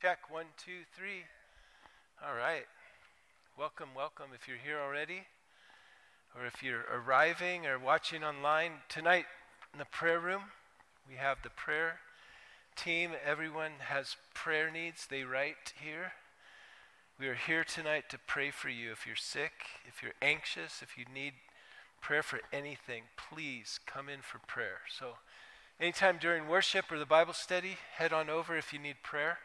Check one, two, three. All right. Welcome, welcome. If you're here already, or if you're arriving or watching online, tonight in the prayer room, we have the prayer team. Everyone has prayer needs. They write here. We are here tonight to pray for you. If you're sick, if you're anxious, if you need prayer for anything, please come in for prayer. So, anytime during worship or the Bible study, head on over if you need prayer.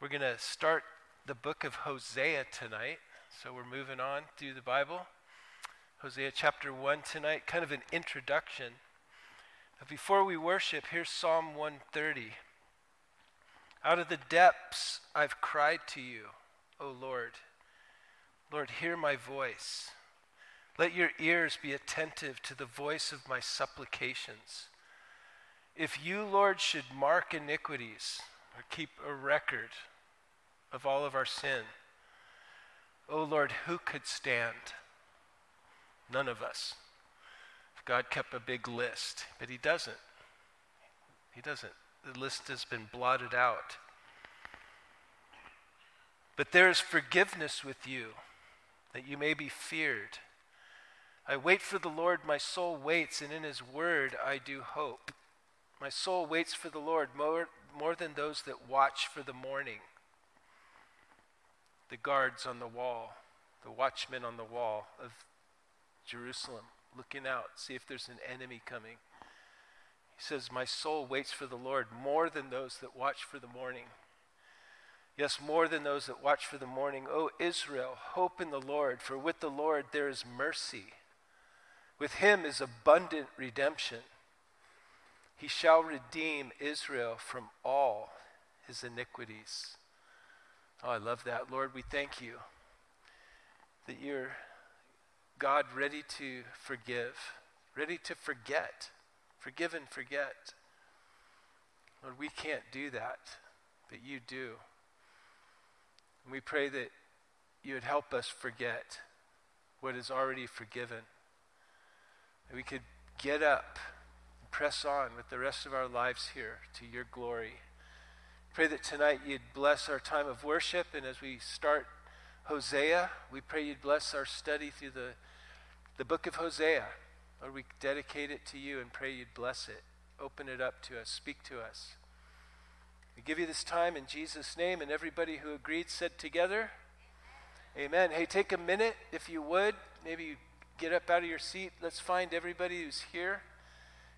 We're going to start the book of Hosea tonight. So we're moving on through the Bible. Hosea chapter 1 tonight, kind of an introduction. But before we worship, here's Psalm 130. Out of the depths I've cried to you, O Lord. Lord, hear my voice. Let your ears be attentive to the voice of my supplications. If you, Lord, should mark iniquities or keep a record of all of our sin. Oh Lord, who could stand? None of us. God kept a big list, but He doesn't. He doesn't. The list has been blotted out. But there is forgiveness with you, that you may be feared. I wait for the Lord, my soul waits, and in His word I do hope. My soul waits for the Lord more, more than those that watch for the morning the guards on the wall, the watchmen on the wall of Jerusalem, looking out, see if there's an enemy coming. He says, My soul waits for the Lord more than those that watch for the morning. Yes, more than those that watch for the morning. O Israel, hope in the Lord, for with the Lord there is mercy. With him is abundant redemption. He shall redeem Israel from all his iniquities. Oh, I love that. Lord, we thank you that you're God ready to forgive, ready to forget, forgive and forget. Lord, we can't do that, but you do. And we pray that you would help us forget what is already forgiven. That we could get up press on with the rest of our lives here to your glory. Pray that tonight you'd bless our time of worship, and as we start Hosea, we pray you'd bless our study through the, the book of Hosea. Lord, we dedicate it to you and pray you'd bless it. Open it up to us, speak to us. We give you this time in Jesus' name, and everybody who agreed said together, Amen. Hey, take a minute, if you would. Maybe you get up out of your seat. Let's find everybody who's here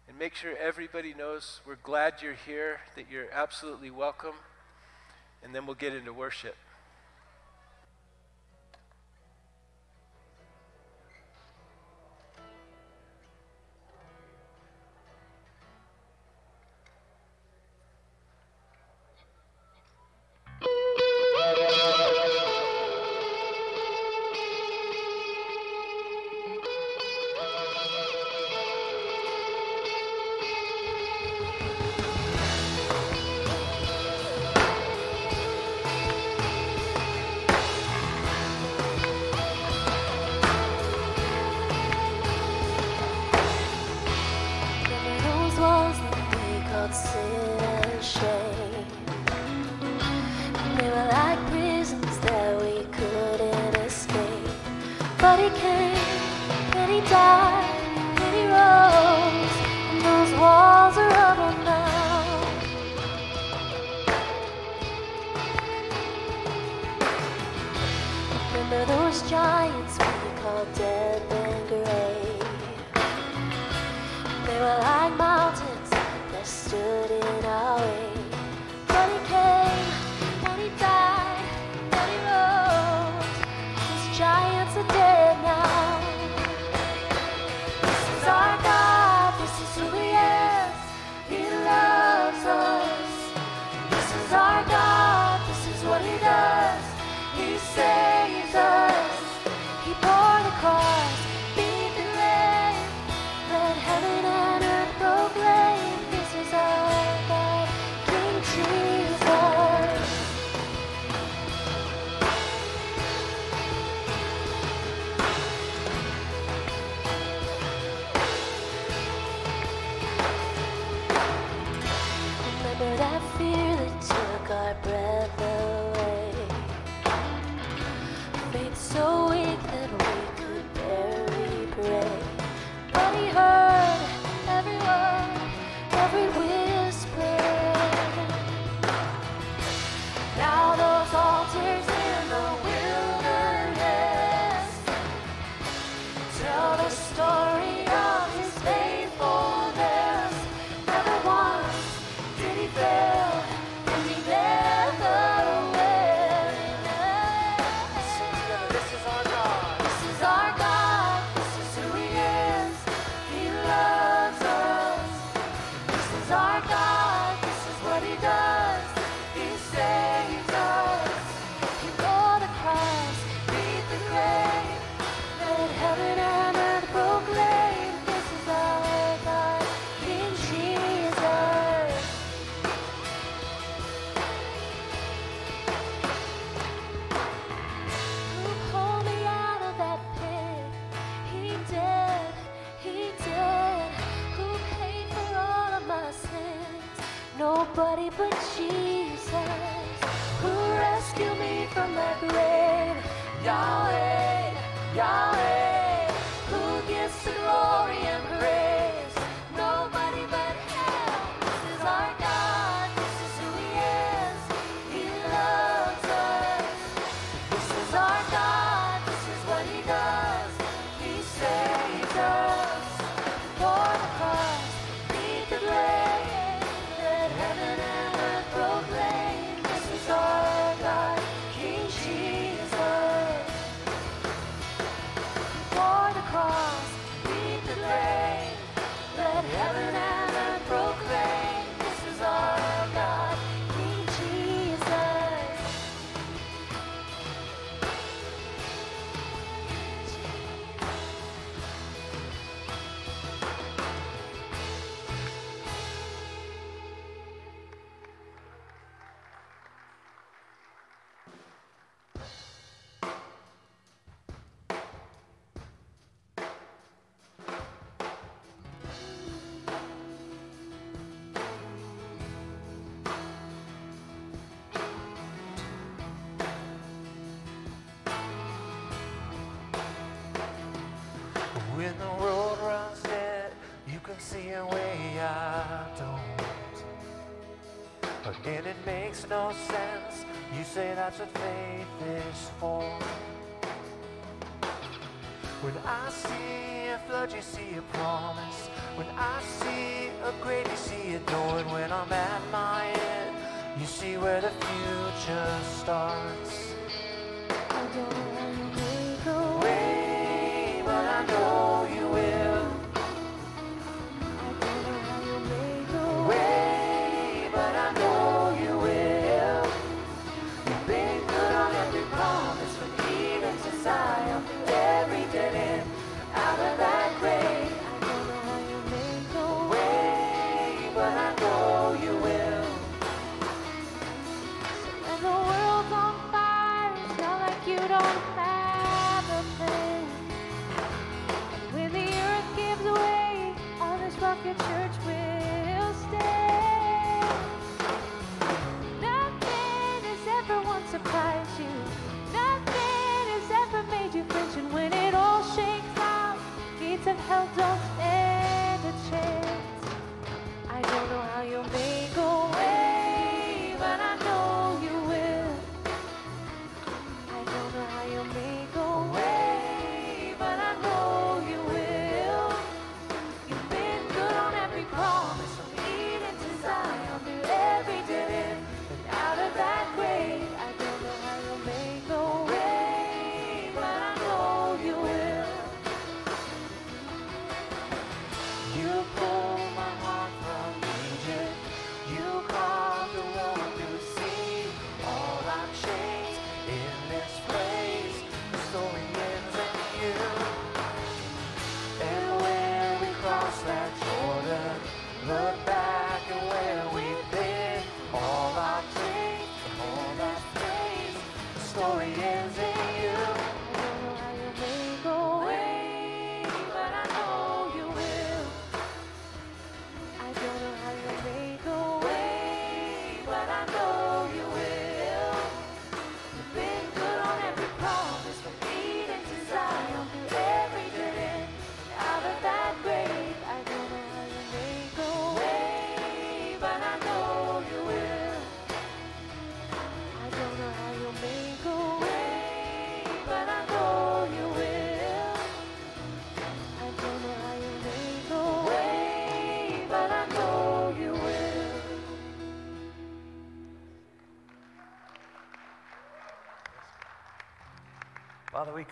and make sure everybody knows we're glad you're here, that you're absolutely welcome, and then we'll get into worship. no sense. You say that's what faith is for. When I see a flood, you see a promise. When I see a grave, you see a door. And when I'm at my end, you see where the future starts.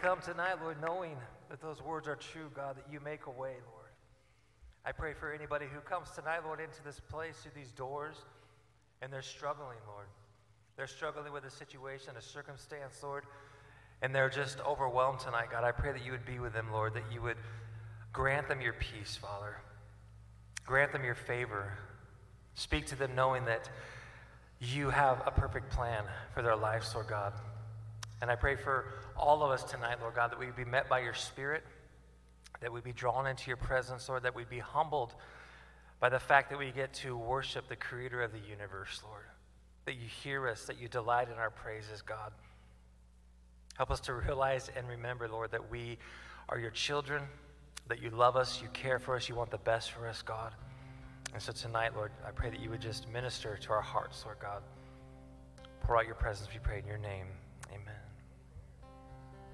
Come tonight, Lord, knowing that those words are true, God, that you make a way, Lord. I pray for anybody who comes tonight, Lord, into this place, through these doors, and they're struggling, Lord. They're struggling with a situation, a circumstance, Lord, and they're just overwhelmed tonight, God. I pray that you would be with them, Lord, that you would grant them your peace, Father. Grant them your favor. Speak to them knowing that you have a perfect plan for their lives, Lord God. And I pray for all of us tonight, Lord God, that we be met by your Spirit, that we be drawn into your presence, Lord, that we be humbled by the fact that we get to worship the Creator of the universe, Lord. That you hear us, that you delight in our praises, God. Help us to realize and remember, Lord, that we are your children, that you love us, you care for us, you want the best for us, God. And so tonight, Lord, I pray that you would just minister to our hearts, Lord God. Pour out your presence, we pray in your name.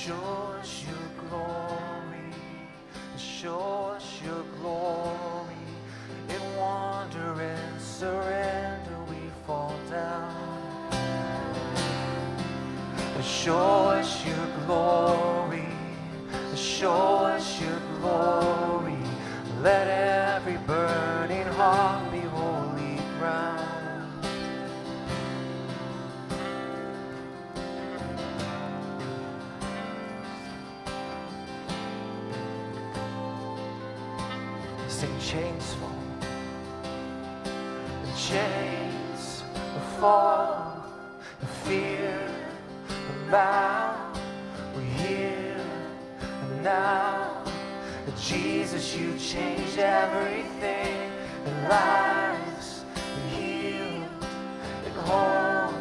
show. now. Jesus, you changed everything. Lives and healed and whole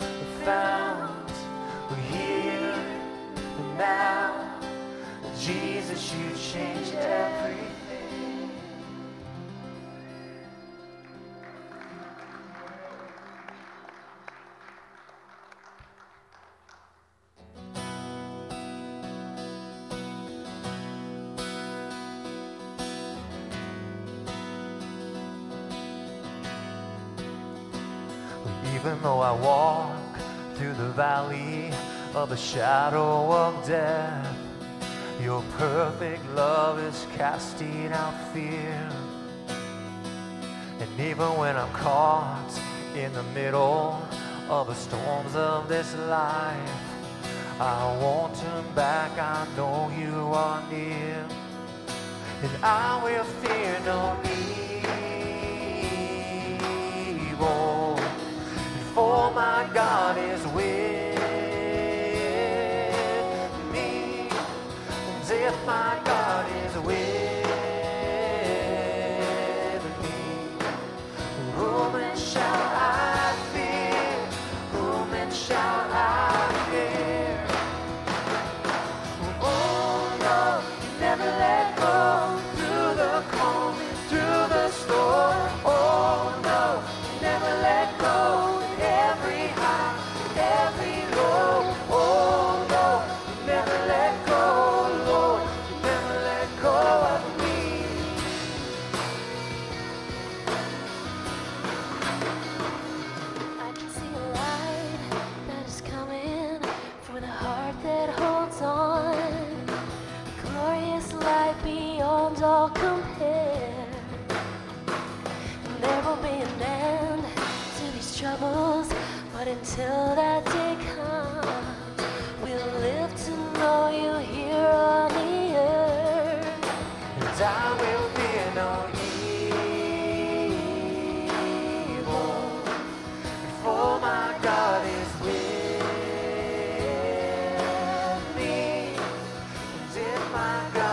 and found. We're here and now. Jesus, you changed everything. of the shadow of death. Your perfect love is casting out fear. And even when I'm caught in the middle of the storms of this life, I won't turn back. I know you are near. And I will fear no evil. For my God is with 发抖。my God.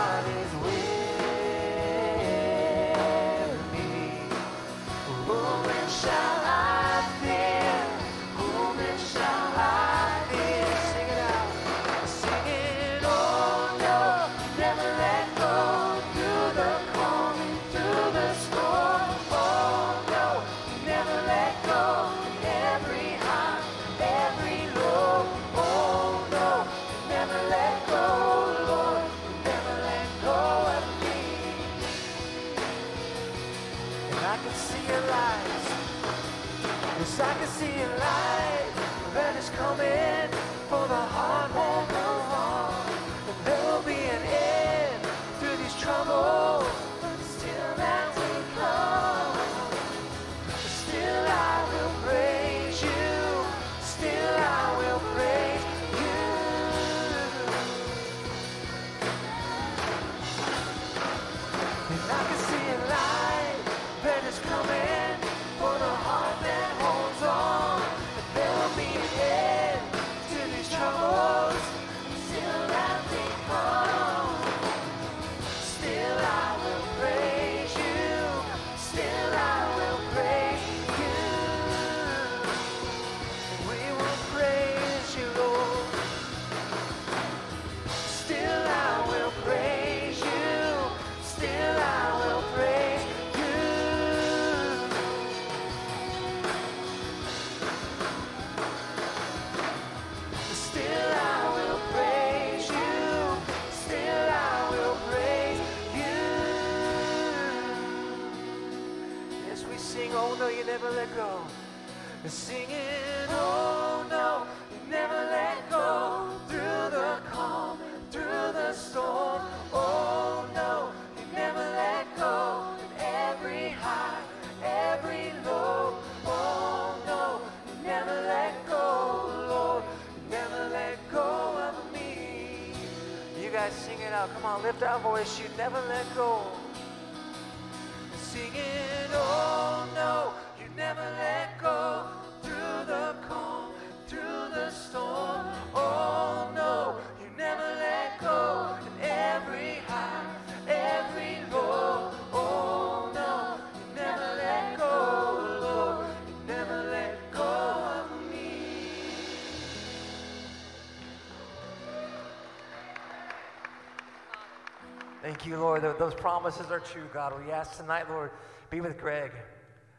You, Lord. Th- Those promises are true, God. We ask tonight, Lord, be with Greg.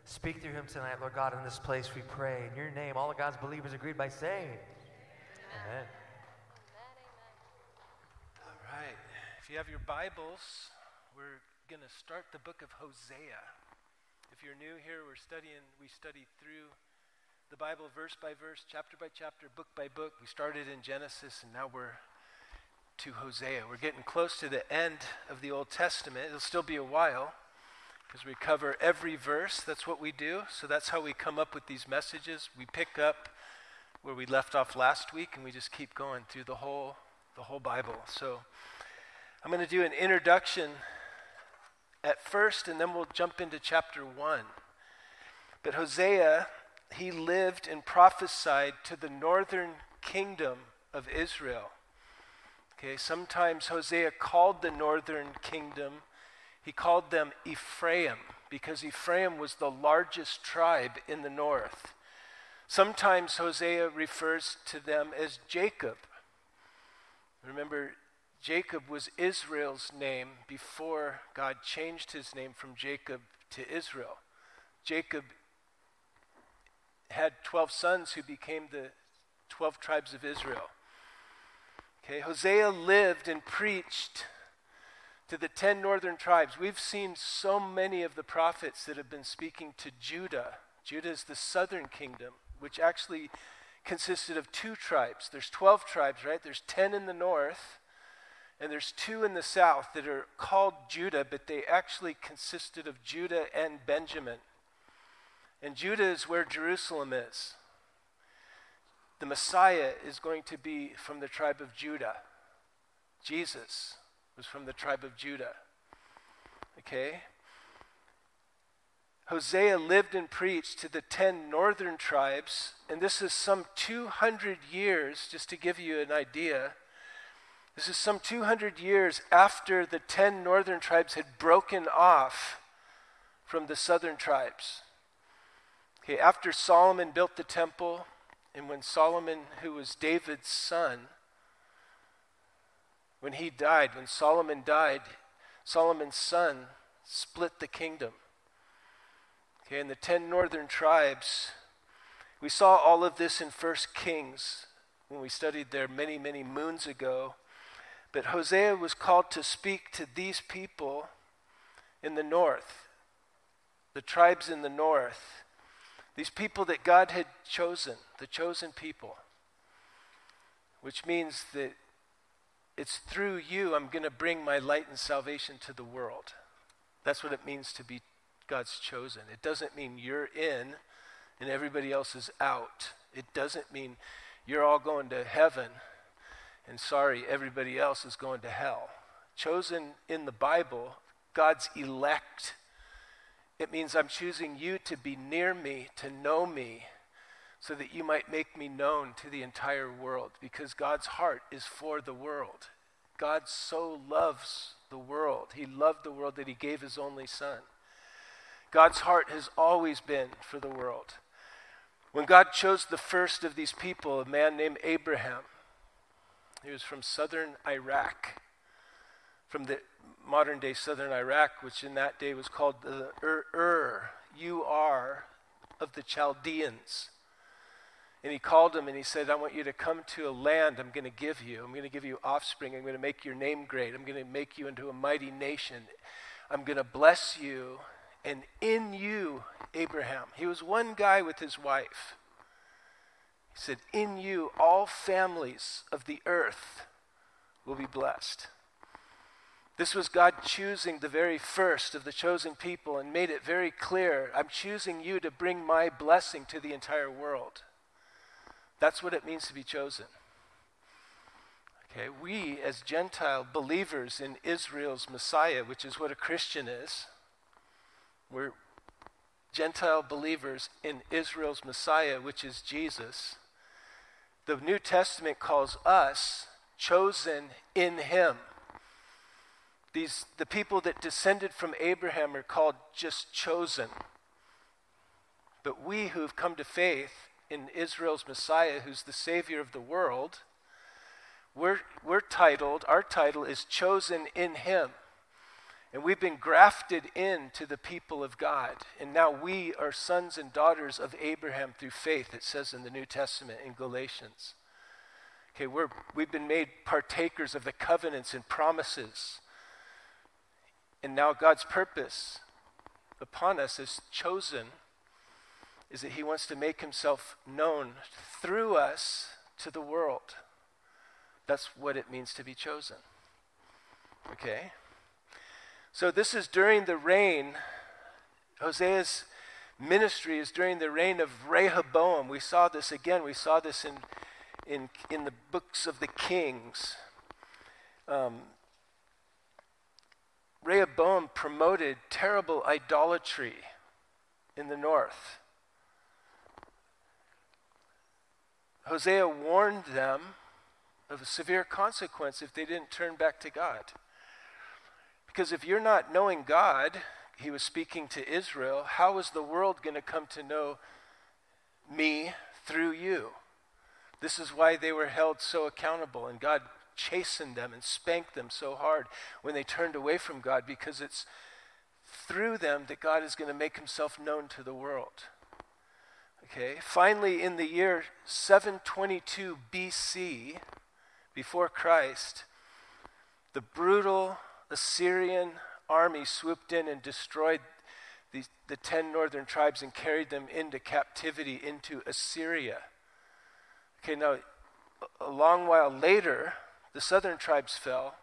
Speak through him tonight, Lord God, in this place we pray. In your name, all of God's believers agreed by saying, Amen. All right. If you have your Bibles, we're going to start the book of Hosea. If you're new here, we're studying, we study through the Bible verse by verse, chapter by chapter, book by book. We started in Genesis and now we're to Hosea. We're getting close to the end of the Old Testament. It'll still be a while because we cover every verse. That's what we do. So that's how we come up with these messages. We pick up where we left off last week and we just keep going through the whole the whole Bible. So I'm going to do an introduction at first and then we'll jump into chapter 1. But Hosea, he lived and prophesied to the northern kingdom of Israel. Okay, sometimes Hosea called the northern kingdom, he called them Ephraim because Ephraim was the largest tribe in the north. Sometimes Hosea refers to them as Jacob. Remember, Jacob was Israel's name before God changed his name from Jacob to Israel. Jacob had 12 sons who became the 12 tribes of Israel. Okay, Hosea lived and preached to the 10 northern tribes. We've seen so many of the prophets that have been speaking to Judah. Judah is the southern kingdom, which actually consisted of two tribes. There's 12 tribes, right? There's 10 in the north, and there's two in the south that are called Judah, but they actually consisted of Judah and Benjamin. And Judah is where Jerusalem is. The Messiah is going to be from the tribe of Judah. Jesus was from the tribe of Judah. Okay? Hosea lived and preached to the 10 northern tribes, and this is some 200 years, just to give you an idea. This is some 200 years after the 10 northern tribes had broken off from the southern tribes. Okay, after Solomon built the temple, and when Solomon, who was David's son, when he died, when Solomon died, Solomon's son split the kingdom. Okay, and the ten northern tribes, we saw all of this in First Kings when we studied there many, many moons ago. But Hosea was called to speak to these people in the north, the tribes in the north, these people that God had chosen, the chosen people, which means that it's through you I'm going to bring my light and salvation to the world. That's what it means to be God's chosen. It doesn't mean you're in and everybody else is out. It doesn't mean you're all going to heaven and sorry, everybody else is going to hell. Chosen in the Bible, God's elect. It means I'm choosing you to be near me, to know me, so that you might make me known to the entire world, because God's heart is for the world. God so loves the world. He loved the world that he gave his only son. God's heart has always been for the world. When God chose the first of these people, a man named Abraham, he was from southern Iraq, from the modern day southern Iraq, which in that day was called the Ur, Ur U-R, of the Chaldeans. And he called him and he said, I want you to come to a land I'm going to give you. I'm going to give you offspring. I'm going to make your name great. I'm going to make you into a mighty nation. I'm going to bless you and in you, Abraham. He was one guy with his wife. He said, In you, all families of the earth will be blessed. This was God choosing the very first of the chosen people and made it very clear I'm choosing you to bring my blessing to the entire world. That's what it means to be chosen. Okay, we as Gentile believers in Israel's Messiah, which is what a Christian is, we're Gentile believers in Israel's Messiah, which is Jesus. The New Testament calls us chosen in him. These, the people that descended from Abraham are called just chosen. But we who've come to faith in Israel's Messiah, who's the Savior of the world, we're, we're titled, our title is Chosen in Him. And we've been grafted into the people of God. And now we are sons and daughters of Abraham through faith, it says in the New Testament in Galatians. Okay, we're, we've been made partakers of the covenants and promises. And now God's purpose upon us is chosen, is that He wants to make Himself known through us to the world. That's what it means to be chosen. Okay? So this is during the reign, Hosea's ministry is during the reign of Rehoboam. We saw this again, we saw this in, in, in the books of the Kings. Um, Rehoboam promoted terrible idolatry in the north. Hosea warned them of a severe consequence if they didn't turn back to God. Because if you're not knowing God, he was speaking to Israel, how is the world going to come to know me through you? This is why they were held so accountable, and God chastened them and spanked them so hard when they turned away from God, because it's through them that God is going to make himself known to the world. Okay, finally, in the year 722 BC, before Christ, the brutal Assyrian army swooped in and destroyed the, the ten northern tribes and carried them into captivity into Assyria. Okay, now, a long while later, the southern tribes fell,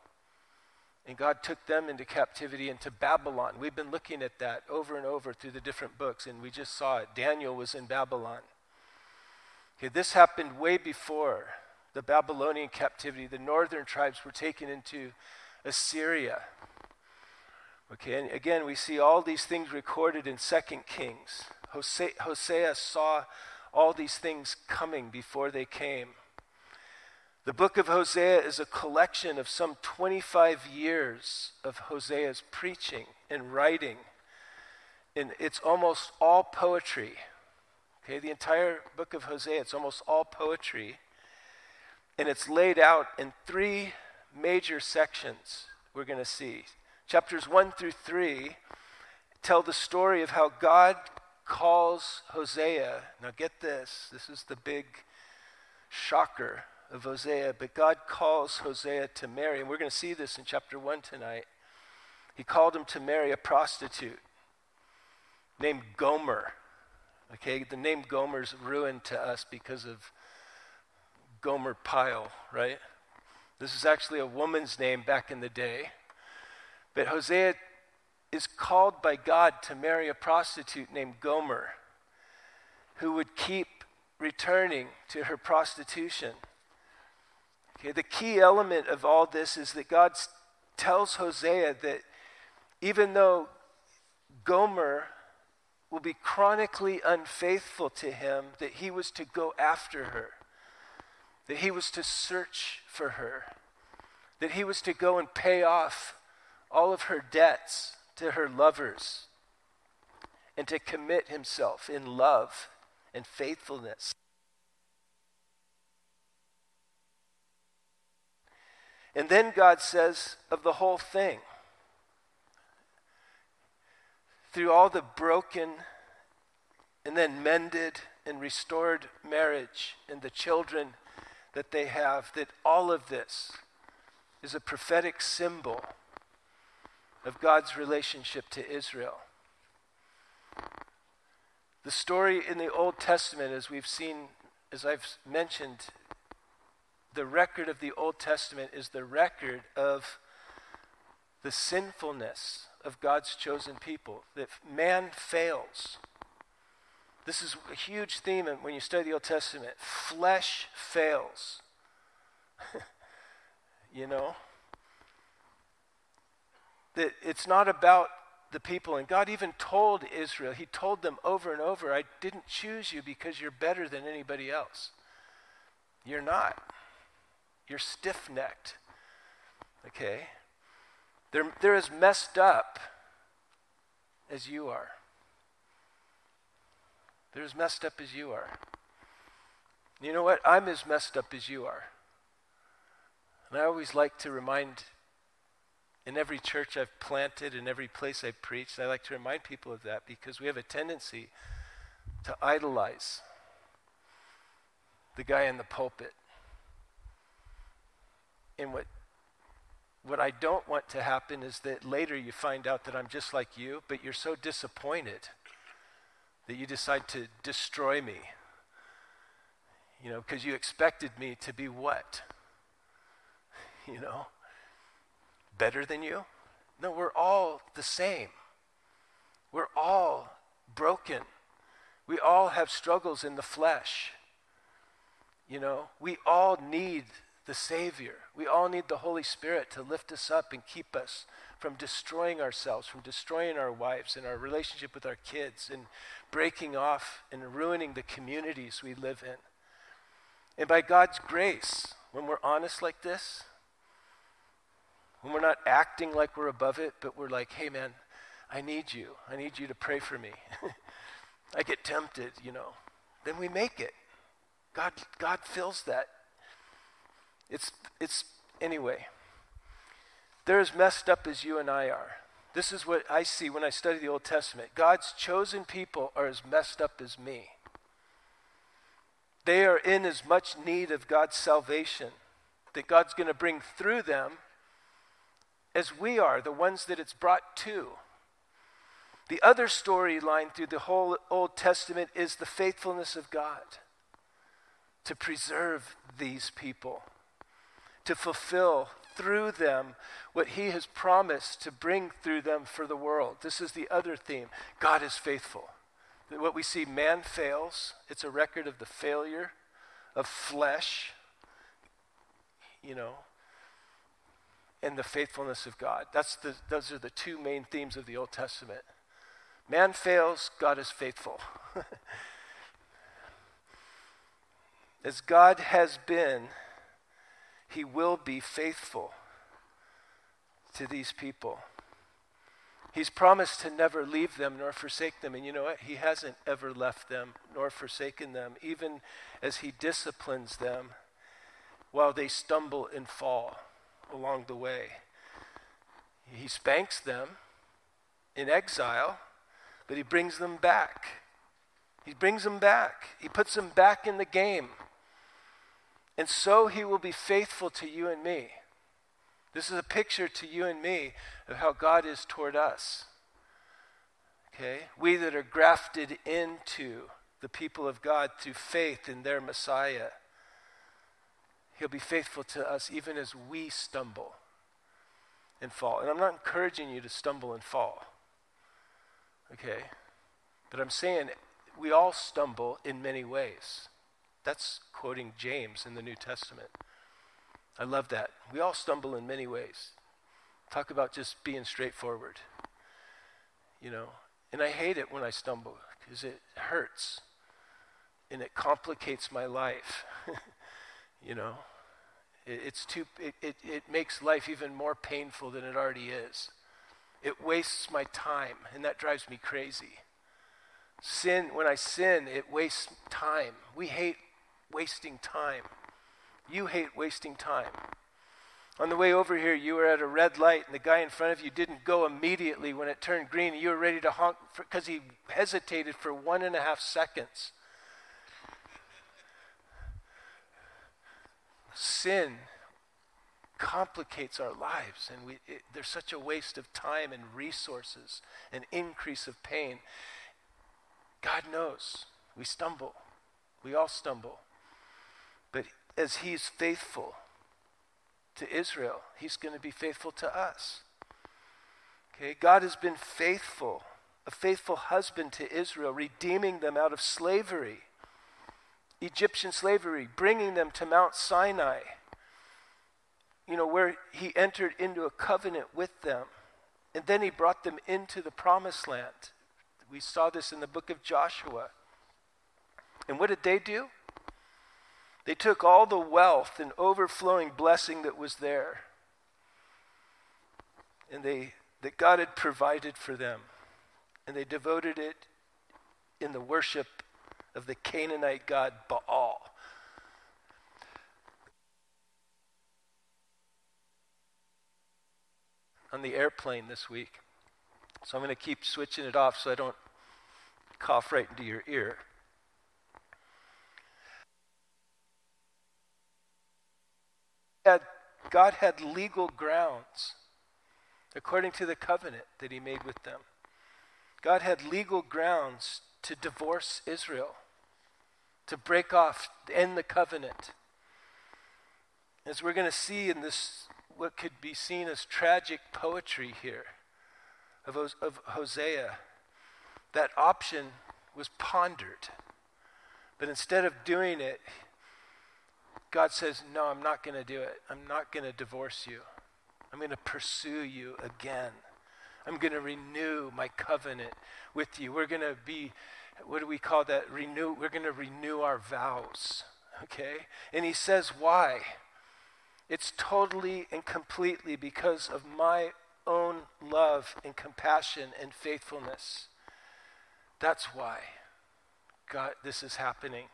and God took them into captivity into Babylon. We've been looking at that over and over through the different books, and we just saw it. Daniel was in Babylon. Okay, this happened way before the Babylonian captivity, the northern tribes were taken into Assyria. Okay, and again, we see all these things recorded in Second Kings. Hosea, Hosea saw all these things coming before they came. The book of Hosea is a collection of some 25 years of Hosea's preaching and writing. And it's almost all poetry. Okay, the entire book of Hosea, it's almost all poetry. And it's laid out in three major sections we're going to see. Chapters 1 through 3 tell the story of how God calls Hosea. Now, get this this is the big shocker of Hosea, but God calls Hosea to marry. And we're going to see this in chapter 1 tonight. He called him to marry a prostitute named Gomer. Okay, the name Gomer's ruined to us because of Gomer Pyle, right? This is actually a woman's name back in the day. But Hosea is called by God to marry a prostitute named Gomer, who would keep returning to her prostitution. Okay, the key element of all this is that God tells Hosea that even though Gomer will be chronically unfaithful to him, that he was to go after her that he was to search for her, that he was to go and pay off all of her debts to her lovers, and to commit himself in love and faithfulness. And then God says of the whole thing, through all the broken and then mended and restored marriage and the children that they have, that all of this is a prophetic symbol of God's relationship to Israel. The story in the Old Testament, as we've seen, as I've mentioned, the record of the Old Testament is the record of the sinfulness of God's chosen people, that man fails. This is a huge theme when you study the Old Testament. Flesh fails. you know? That it's not about the people. And God even told Israel, He told them over and over, I didn't choose you because you're better than anybody else. You're not. You're stiff necked. Okay? They're, they're as messed up as you are. They're as messed up as you are. You know what? I'm as messed up as you are. And I always like to remind in every church I've planted, in every place I've preached, I like to remind people of that because we have a tendency to idolize the guy in the pulpit. And what, what I don't want to happen is that later you find out that I'm just like you, but you're so disappointed that you decide to destroy me. You know, because you expected me to be what? You know? better than you? No, we're all the same. We're all broken. We all have struggles in the flesh. You know, we all need the Savior. We all need the Holy Spirit to lift us up and keep us from destroying ourselves, from destroying our wives and our relationship with our kids, and breaking off and ruining the communities we live in. And by God's grace, when we're honest like this, when we're not acting like we're above it, but we're like, hey, man, I need you. I need you to pray for me. I get tempted, you know. Then we make it. God, God fills that. It's, it's, anyway, they're as messed up as you and I are. This is what I see when I study the Old Testament. God's chosen people are as messed up as me. They are in as much need of God's salvation that God's going to bring through them as we are, the ones that it's brought to. The other storyline through the whole Old Testament is the faithfulness of God to preserve these people, to fulfill through them what He has promised to bring through them for the world. This is the other theme God is faithful. What we see, man fails, it's a record of the failure of flesh, you know, and the faithfulness of God. That's the, those are the two main themes of the Old Testament. Man fails, God is faithful. As God has been, He will be faithful to these people. He's promised to never leave them nor forsake them. And you know what? He hasn't ever left them nor forsaken them, even as He disciplines them while they stumble and fall along the way. He spanks them in exile, but he brings them back. He brings them back. He puts them back in the game. And so he will be faithful to you and me. This is a picture to you and me of how God is toward us. Okay? We that are grafted into the people of God through faith in their Messiah. He'll be faithful to us even as we stumble and fall. And I'm not encouraging you to stumble and fall. Okay? But I'm saying we all stumble in many ways. That's quoting James in the New Testament. I love that. We all stumble in many ways. Talk about just being straightforward. You know, and I hate it when I stumble because it hurts and it complicates my life. you know. It, it's too, it, it, it makes life even more painful than it already is. It wastes my time, and that drives me crazy. Sin, when I sin, it wastes time. We hate wasting time. You hate wasting time. On the way over here, you were at a red light, and the guy in front of you didn't go immediately when it turned green. and You were ready to honk because he hesitated for one and a half seconds. sin complicates our lives and we, it, there's such a waste of time and resources and increase of pain god knows. We stumble. We all stumble. As He's faithful to Israel, He's going to be faithful to us. Okay, God has been faithful, a faithful husband to Israel, redeeming them out of slavery, Egyptian slavery, bringing them to Mount Sinai, you know, where He entered into a covenant with them. And then He brought them into the promised land. We saw this in the book of Joshua. And what did they do? They took all the wealth and overflowing blessing that was there, and they that God had provided for them, and they devoted it in the worship of the Canaanite god Baal. On the airplane this week. So I'm going to keep switching it off so I don't cough right into your ear. Had, God had legal grounds, according to the covenant that he made with them. God had legal grounds to divorce Israel, to break off, end the covenant. As we're going to see in this, what could be seen as tragic poetry here of, of Hosea, that option was pondered. But instead of doing it, God says, No, I'm not going to do it. I'm not going to divorce you. I'm going to pursue you again. I'm going to renew my covenant with you. We're going to be, what do we call that? Renew. We're going to renew our vows. Okay? And he says, Why? It's totally and completely because of my own love and compassion and faithfulness. That's why God, this is happening.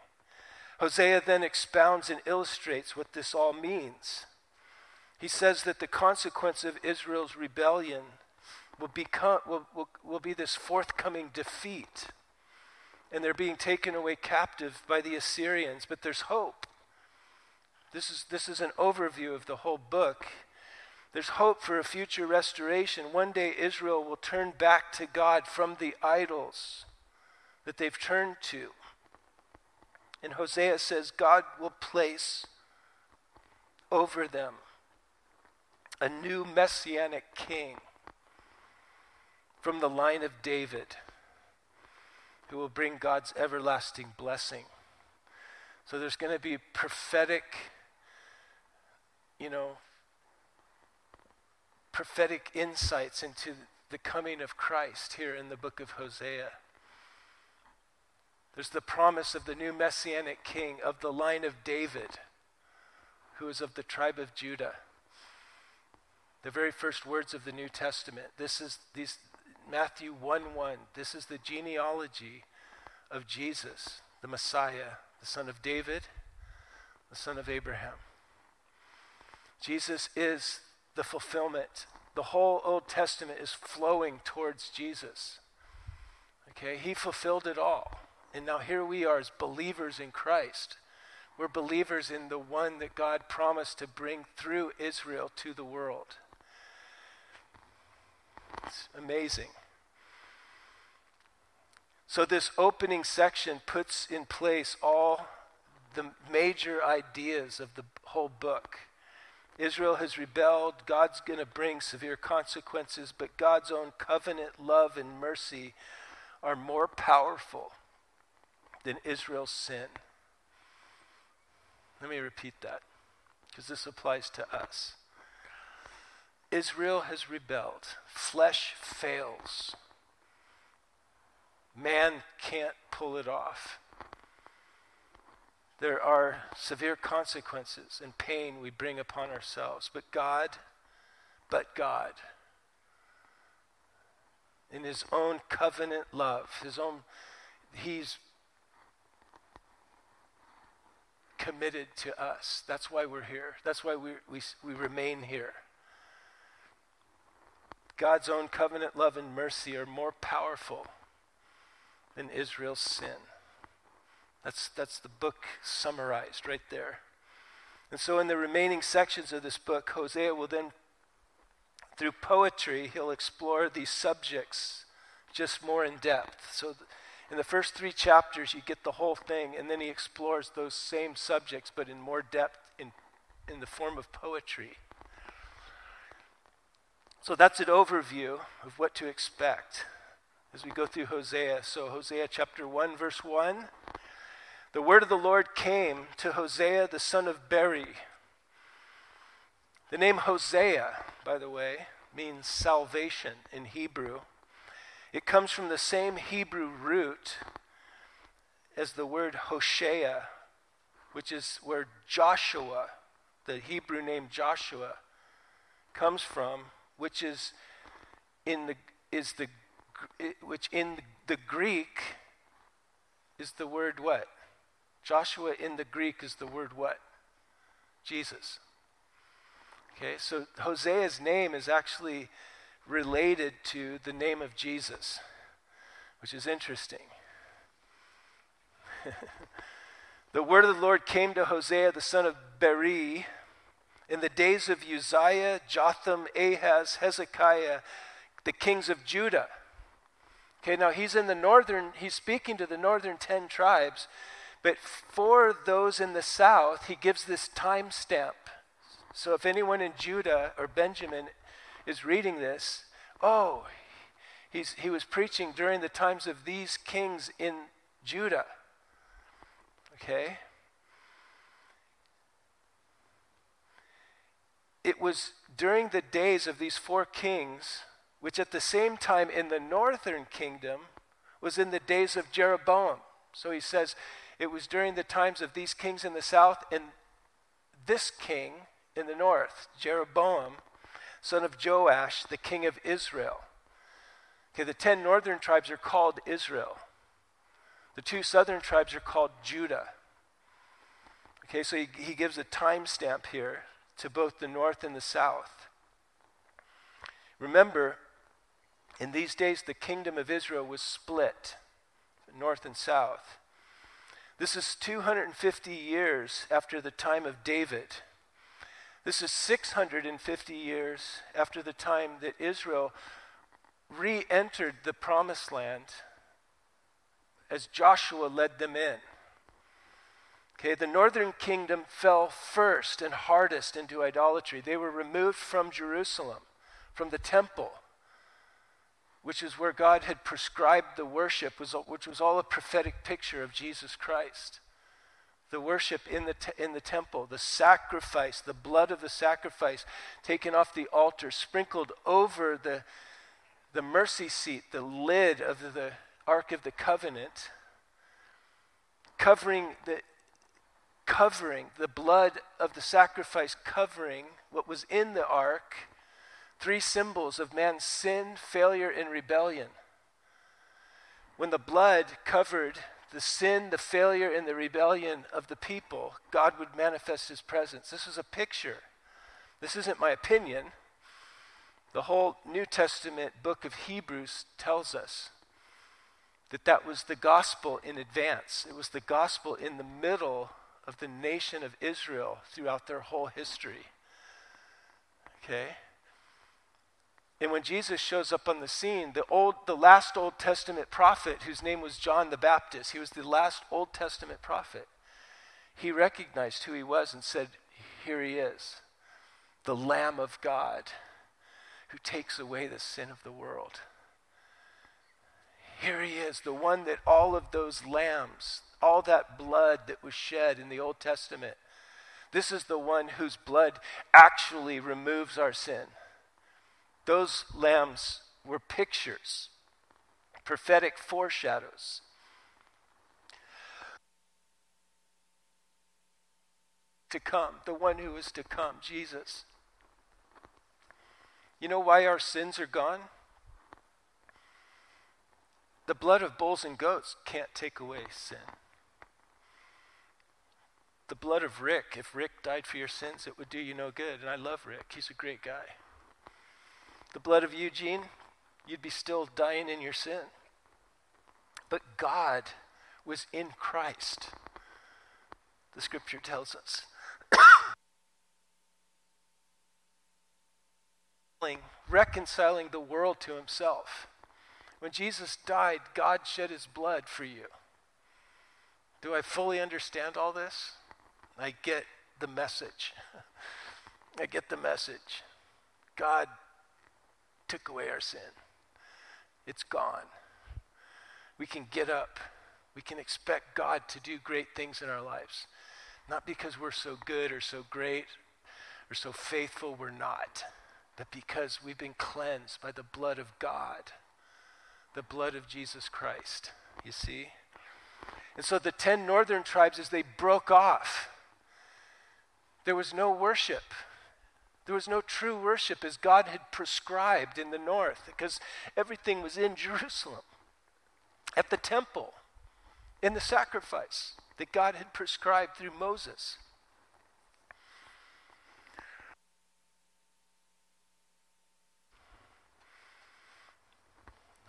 Hosea then expounds and illustrates what this all means. He says that the consequence of Israel's rebellion will, become, will, will, will be this forthcoming defeat. And they're being taken away captive by the Assyrians, but there's hope. This is, this is an overview of the whole book. There's hope for a future restoration. One day Israel will turn back to God from the idols that they've turned to. And Hosea says God will place over them a new messianic king from the line of David who will bring God's everlasting blessing. So there's going to be prophetic, you know, prophetic insights into the coming of Christ here in the book of Hosea. There's the promise of the new messianic king of the line of David, who is of the tribe of Judah. The very first words of the New Testament. This is these Matthew 1 1. This is the genealogy of Jesus, the Messiah, the son of David, the son of Abraham. Jesus is the fulfillment. The whole Old Testament is flowing towards Jesus. Okay, he fulfilled it all. And now here we are as believers in Christ. We're believers in the one that God promised to bring through Israel to the world. It's amazing. So, this opening section puts in place all the major ideas of the whole book. Israel has rebelled. God's going to bring severe consequences, but God's own covenant love and mercy are more powerful than Israel's sin. Let me repeat that because this applies to us. Israel has rebelled. Flesh fails. Man can't pull it off. There are severe consequences and pain we bring upon ourselves. But God, but God, in His own covenant love, His own, He's committed to us. That's why we're here. That's why we, we, we remain here. God's own covenant love and mercy are more powerful than Israel's sin. That's, that's the book summarized right there. And so, in the remaining sections of this book, Hosea will then, through poetry, he'll explore these subjects just more in depth. So, In the first three chapters, you get the whole thing, and then he explores those same subjects, but in more depth in, in the form of poetry. So that's an overview of what to expect as we go through Hosea. So, Hosea chapter 1, verse 1. The word of the Lord came to Hosea the son of Beeri. The name Hosea, by the way, means salvation in Hebrew. It comes from the same Hebrew root as the word Hoshea, which is where Joshua, the Hebrew name Joshua, comes from, which is in the is the which in the Greek is the word what? Joshua in the Greek is the word what? Jesus. Okay, so Hosea's name is actually related to the name of Jesus, which is interesting. the word of the Lord came to Hosea the son of Beeri in the days of Uzziah, Jotham, Ahaz, Hezekiah, the kings of Judah. Okay, now he's in the northern, he's speaking to the northern 10 tribes, but for those in the south, he gives this time stamp. So if anyone in Judah or Benjamin is reading this, oh, he's, he was preaching during the times of these kings in Judah. Okay? It was during the days of these four kings, which at the same time in the northern kingdom was in the days of Jeroboam. So he says it was during the times of these kings in the south and this king in the north, Jeroboam, son of Joash, the king of Israel. Okay, the ten northern tribes are called Israel. The two southern tribes are called Judah. Okay, so he, he gives a timestamp here to both the north and the south. Remember, in these days, the kingdom of Israel was split, north and south. This is 250 years after the time of David. This is 650 years after the time that Israel re entered the promised land as Joshua led them in. Okay, the northern kingdom fell first and hardest into idolatry. They were removed from Jerusalem, from the temple, which is where God had prescribed the worship, which was all a prophetic picture of Jesus Christ the worship in the, te- in the temple, the sacrifice, the blood of the sacrifice taken off the altar, sprinkled over the, the mercy seat, the lid of the, the Ark of the Covenant, covering the, covering the blood of the sacrifice, covering what was in the ark, three symbols of man's sin, failure, and rebellion. When the blood covered the sin, the failure, and the rebellion of the people, God would manifest his presence. This is a picture. This isn't my opinion. The whole New Testament book of Hebrews tells us that that was the gospel in advance. It was the gospel in the middle of the nation of Israel throughout their whole history. Okay? And when Jesus shows up on the scene, the old the last Old Testament prophet whose name was John the Baptist, he was the last Old Testament prophet. He recognized who he was and said, "Here he is, the Lamb of God who takes away the sin of the world." Here he is, the one that all of those lambs, all that blood that was shed in the Old Testament, this is the one whose blood actually removes our sin. Those lambs were pictures, prophetic foreshadows. To come, the one who is to come, Jesus. You know why our sins are gone? The blood of bulls and goats can't take away sin. The blood of Rick, if Rick died for your sins, it would do you no good. And I love Rick, he's a great guy the blood of Eugene, you'd be still dying in your sin. But God was in Christ, the scripture tells us. reconciling the world to himself. When Jesus died, God shed his blood for you. Do I fully understand all this? I get the message. I get the message. God took away our sin, it's gone. We can get up. We can expect God to do great things in our lives. Not because we're so good or so great or so faithful, we're not, but because we've been cleansed by the blood of God, the blood of Jesus Christ. You see? And so the 10 northern tribes, as they broke off, there was no worship. There was no true worship as God had prescribed in the north because everything was in Jerusalem, at the temple, in the sacrifice that God had prescribed through Moses.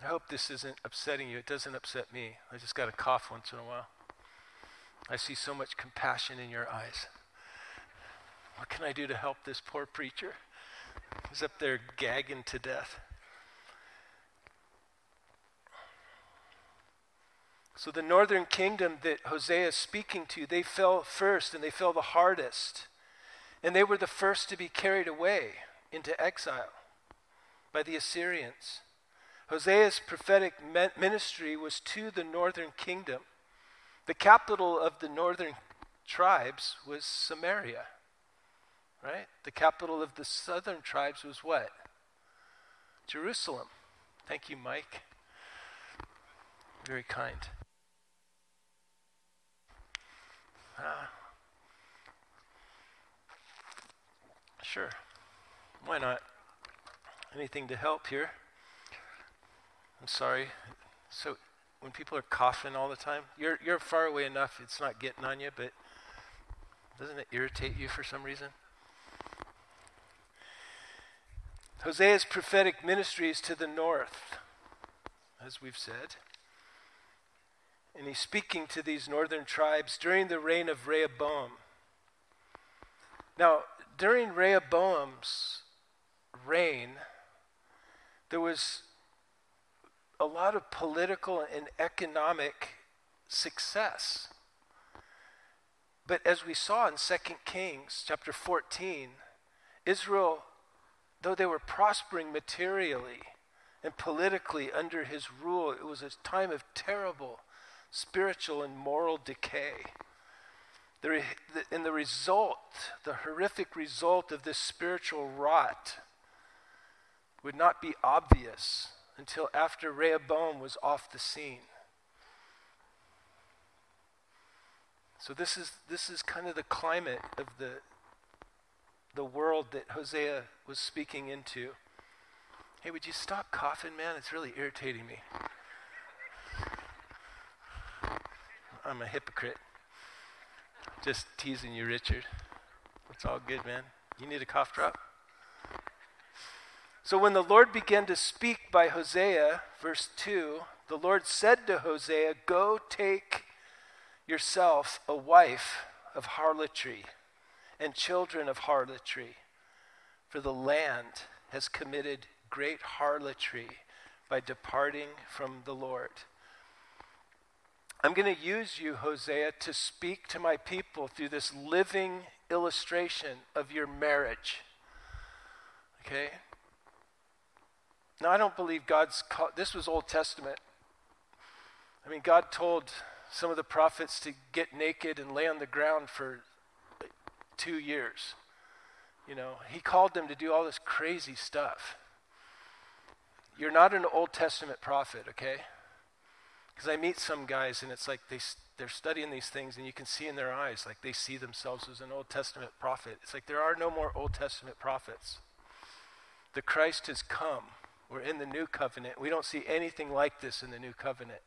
I hope this isn't upsetting you. It doesn't upset me. I just got to cough once in a while. I see so much compassion in your eyes. What can I do to help this poor preacher? He's up there gagging to death. So, the northern kingdom that Hosea is speaking to, they fell first and they fell the hardest. And they were the first to be carried away into exile by the Assyrians. Hosea's prophetic ministry was to the northern kingdom. The capital of the northern tribes was Samaria, right? The capital of the southern tribes was what? Jerusalem. Thank you, Mike. Very kind. Ah. Sure. Why not? Anything to help here? I'm sorry. So when people are coughing all the time, you're you're far away enough it's not getting on you, but doesn't it irritate you for some reason? Hosea's prophetic ministry is to the north, as we've said. And he's speaking to these northern tribes during the reign of Rehoboam. Now, during Rehoboam's reign, there was a lot of political and economic success. But as we saw in 2 Kings chapter 14, Israel, though they were prospering materially and politically under his rule, it was a time of terrible spiritual and moral decay. The, and the result, the horrific result of this spiritual rot, would not be obvious until after Rehoboam was off the scene. So this is this is kind of the climate of the the world that Hosea was speaking into. Hey, would you stop coughing, man? It's really irritating me. I'm a hypocrite. Just teasing you, Richard. It's all good, man. You need a cough drop? So when the Lord began to speak by Hosea, verse 2, the Lord said to Hosea, Go take yourself a wife of harlotry and children of harlotry, for the land has committed great harlotry by departing from the Lord. I'm going to use you, Hosea, to speak to my people through this living illustration of your marriage. Okay? Now, I don't believe God's, call, this was Old Testament. I mean, God told some of the prophets to get naked and lay on the ground for two years. You know, He called them to do all this crazy stuff. You're not an Old Testament prophet, okay? Because I meet some guys and it's like they, they're studying these things and you can see in their eyes like they see themselves as an Old Testament prophet. It's like there are no more Old Testament prophets. The Christ has come. We're in the new covenant. We don't see anything like this in the new covenant.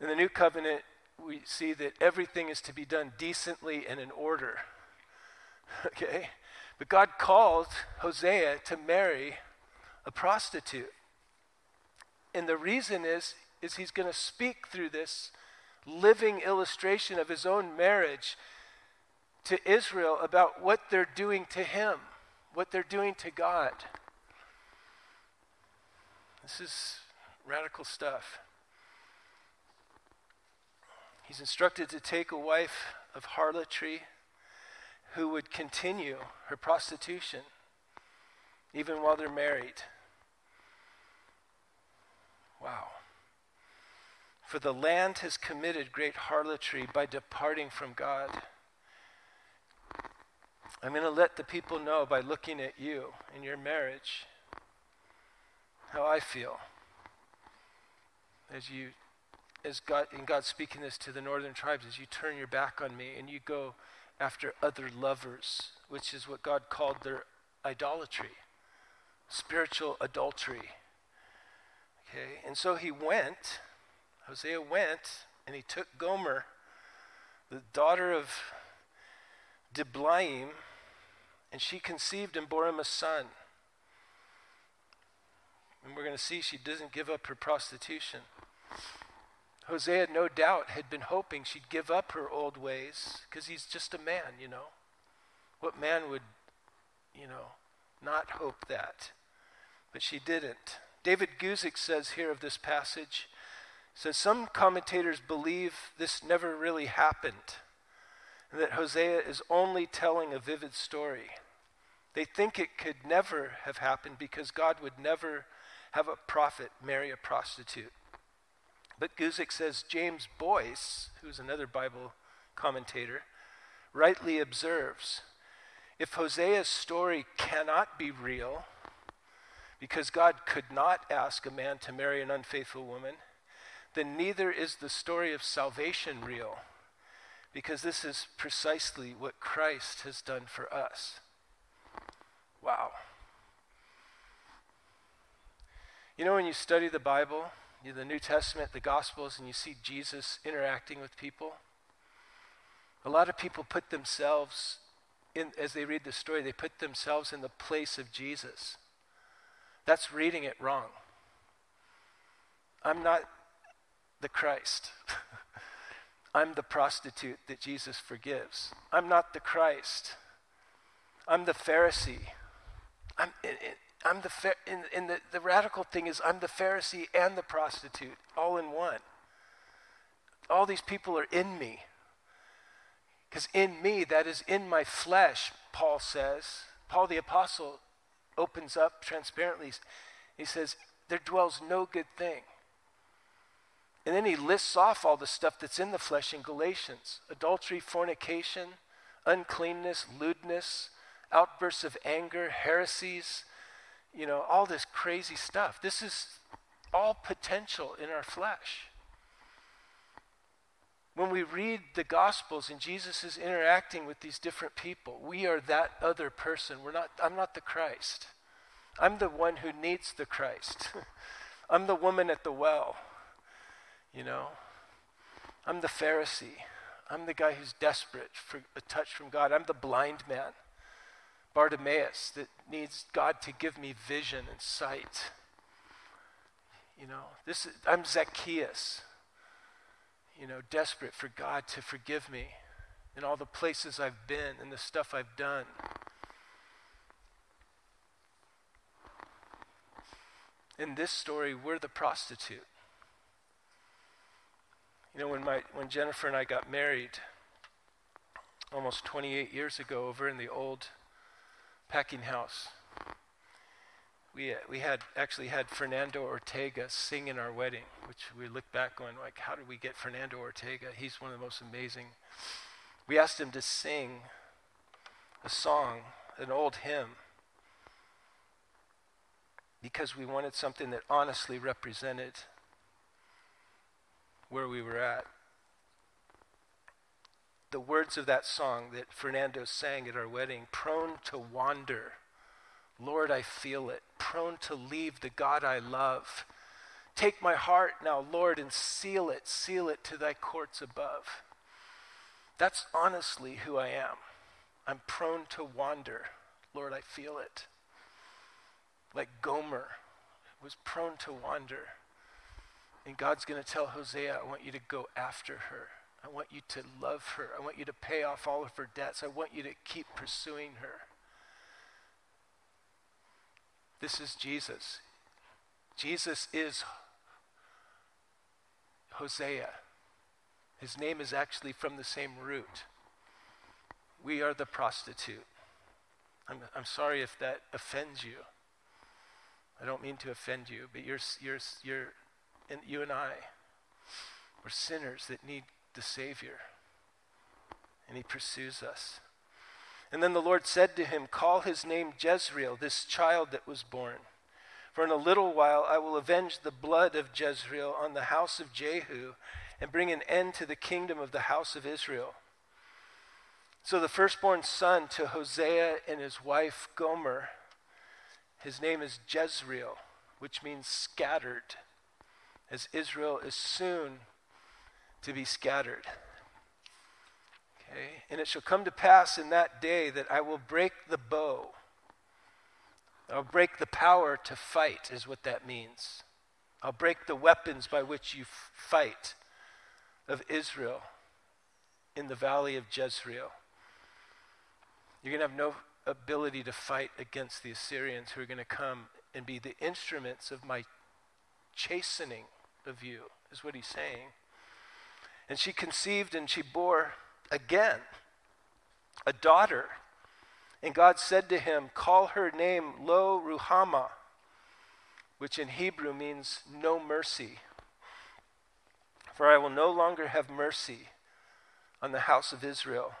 In the new covenant, we see that everything is to be done decently and in order. Okay? But God called Hosea to marry a prostitute. And the reason is is he's going to speak through this living illustration of his own marriage to Israel about what they're doing to him, what they're doing to God. This is Radical stuff. He's instructed to take a wife of harlotry who would continue her prostitution even while they're married. Wow. For the land has committed great harlotry by departing from God. I'm going to let the people know by looking at you in your marriage how I feel as you as God in God speaking this to the northern tribes as you turn your back on me and you go after other lovers, which is what God called their idolatry, spiritual adultery. Okay, and so he went, Hosea went, and he took Gomer, the daughter of Diblaim, and she conceived and bore him a son. And we're going to see she doesn't give up her prostitution. Hosea, no doubt, had been hoping she'd give up her old ways because he's just a man, you know. What man would, you know, not hope that? But she didn't. David Guzik says here of this passage, says some commentators believe this never really happened, and that Hosea is only telling a vivid story. They think it could never have happened because God would never have a prophet marry a prostitute. But Guzik says James Boice, who's another Bible commentator, rightly observes if Hosea's story cannot be real, because God could not ask a man to marry an unfaithful woman, then neither is the story of salvation real, because this is precisely what Christ has done for us. Wow. You know, when you study the Bible, the New Testament, the Gospels, and you see Jesus interacting with people, a lot of people put themselves in, as they read the story, they put themselves in the place of Jesus. That's reading it wrong. I'm not the Christ. I'm the prostitute that Jesus forgives. I'm not the Christ. I'm the Pharisee. I'm, I'm the, in, in the, the radical thing is I'm the Pharisee and the prostitute all in one. All these people are in me. Because in me, that is in my flesh, Paul says. Paul the Apostle opens up transparently. He says, There dwells no good thing. And then he lists off all the stuff that's in the flesh in Galatians adultery, fornication, uncleanness, lewdness, outbursts of anger, heresies, you know, all this crazy stuff. This is all potential in our flesh. When we read the Gospels and Jesus is interacting with these different people, we are that other person. We're not, I'm not the Christ. I'm the one who needs the Christ. I'm the woman at the well, you know. I'm the Pharisee. I'm the guy who's desperate for a touch from God. I'm the blind man. Bartimaeus that needs God to give me vision and sight. You know, this is, I'm Zacchaeus, you know, desperate for God to forgive me in all the places I've been and the stuff I've done. In this story, we're the prostitute. You know, when, my, when Jennifer and I got married almost 28 years ago over in the old packing house. We, uh, we had actually had Fernando Ortega sing in our wedding, which we look back on like, how did we get Fernando Ortega? He's one of the most amazing. We asked him to sing a song, an old hymn, because we wanted something that honestly represented where we were at the words of that song that Fernando sang at our wedding prone to wander. Lord, I feel it. Prone to leave the God I love. Take my heart now, Lord, and seal it, seal it to thy courts above. That's honestly who I am. I'm prone to wander. Lord, I feel it. Like Gomer was prone to wander. And God's going to tell Hosea, I want you to go after her. I want you to love her. I want you to pay off all of her debts. I want you to keep pursuing her. This is Jesus. Jesus is Hosea. His name is actually from the same root. We are the prostitute. I'm, I'm sorry if that offends you. I don't mean to offend you, but you're, you're, you're, and you and I, we're sinners that need the Savior. And He pursues us. And then the Lord said to him, Call his name Jezreel, this child that was born. For in a little while I will avenge the blood of Jezreel on the house of Jehu and bring an end to the kingdom of the house of Israel. So the firstborn son to Hosea and his wife Gomer, his name is Jezreel, which means scattered, as Israel is soon to be scattered. Okay? And it shall come to pass in that day that I will break the bow. I'll break the power to fight, is what that means. I'll break the weapons by which you fight of Israel in the valley of Jezreel. You're going to have no ability to fight against the Assyrians who are going to come and be the instruments of my chastening of you, is what he's saying. And she conceived and she bore again a daughter. And God said to him, Call her name Lo Ruhamah, which in Hebrew means no mercy. For I will no longer have mercy on the house of Israel,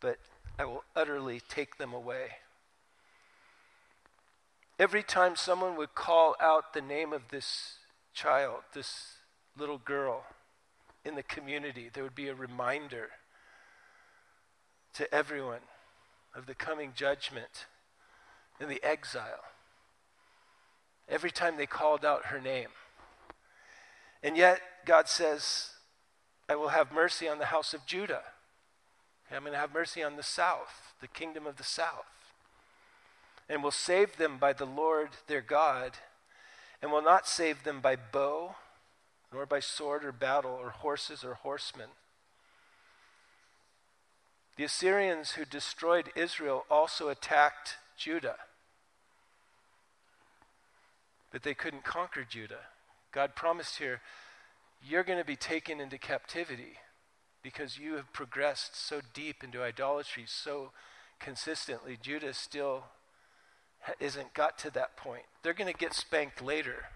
but I will utterly take them away. Every time someone would call out the name of this child, this little girl in the community, there would be a reminder to everyone of the coming judgment and the exile. Every time they called out her name. And yet, God says, I will have mercy on the house of Judah. I'm going to have mercy on the south, the kingdom of the south, and will save them by the Lord their God, and will not save them by bow, nor by sword or battle, or horses or horsemen. The Assyrians who destroyed Israel also attacked Judah, but they couldn't conquer Judah. God promised here, you're going to be taken into captivity because you have progressed so deep into idolatry so consistently. Judah still isn't got to that point. They're going to get spanked later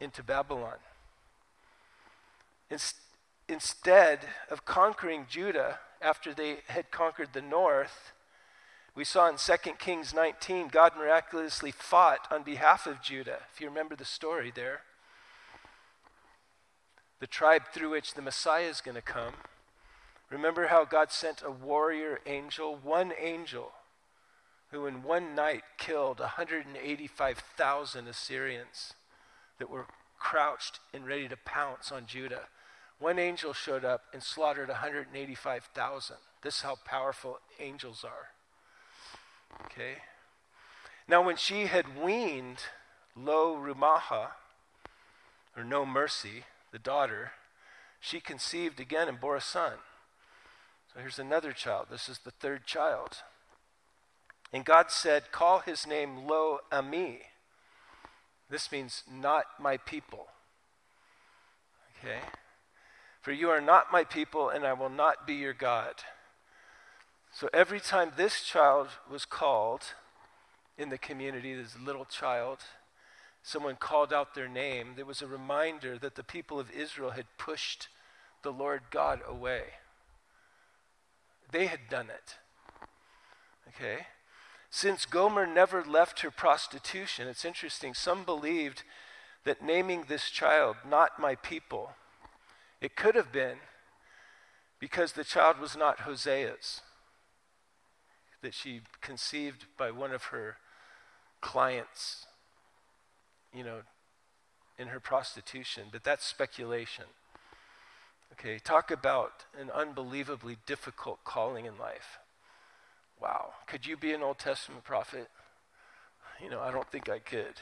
into Babylon. Instead of conquering Judah after they had conquered the north, we saw in 2 Kings 19, God miraculously fought on behalf of Judah, if you remember the story there the tribe through which the Messiah is going to come. Remember how God sent a warrior angel, one angel, who in one night killed 185,000 Assyrians that were crouched and ready to pounce on Judah. One angel showed up and slaughtered 185,000. This is how powerful angels are. Okay? Now, when she had weaned Lo Ruhamah, or no mercy, the daughter, she conceived again and bore a son. So here's another child. This is the third child. And God said, Call his name Lo Ami. This means not my people. Okay? For you are not my people, and I will not be your God. So every time this child was called in the community, this little child, someone called out their name, there was a reminder that the people of Israel had pushed the Lord God away. They had done it. Okay? Since Gomer never left her prostitution, it's interesting. Some believed that naming this child, not my people, it could have been because the child was not Hosea's, that she conceived by one of her clients you know, in her prostitution, but that's speculation. Okay, talk about an unbelievably difficult calling in life. Wow, could you be an Old Testament prophet? You know, I don't think I could.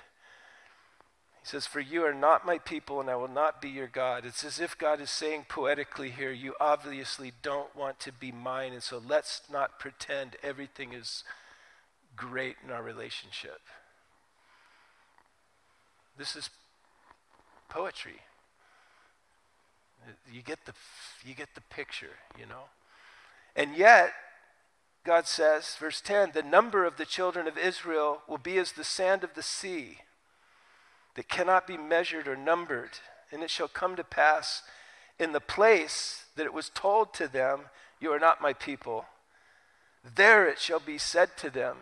He says, For you are not my people, and I will not be your God. It's as if God is saying poetically here, You obviously don't want to be mine, and so let's not pretend everything is great in our relationship. This is poetry. You get the, you get the picture, you know? And yet, God says, verse 10 the number of the children of Israel will be as the sand of the sea that cannot be measured or numbered. And it shall come to pass in the place that it was told to them, You are not my people. There it shall be said to them,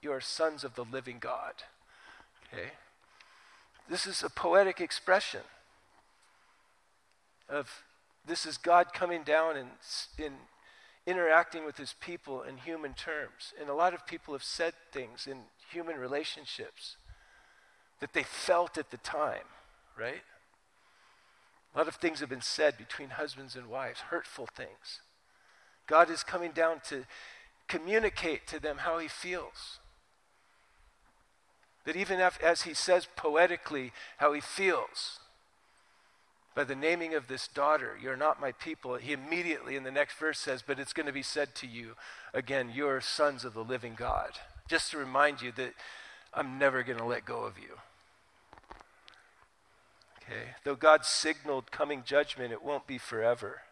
You are sons of the living God. Okay? This is a poetic expression of this is God coming down and in interacting with his people in human terms. And a lot of people have said things in human relationships that they felt at the time, right? A lot of things have been said between husbands and wives, hurtful things. God is coming down to communicate to them how he feels. That even as he says poetically how he feels, by the naming of this daughter, you're not my people, he immediately in the next verse says, But it's going to be said to you again, you're sons of the living God. Just to remind you that I'm never going to let go of you. Okay? Though God signaled coming judgment, it won't be forever.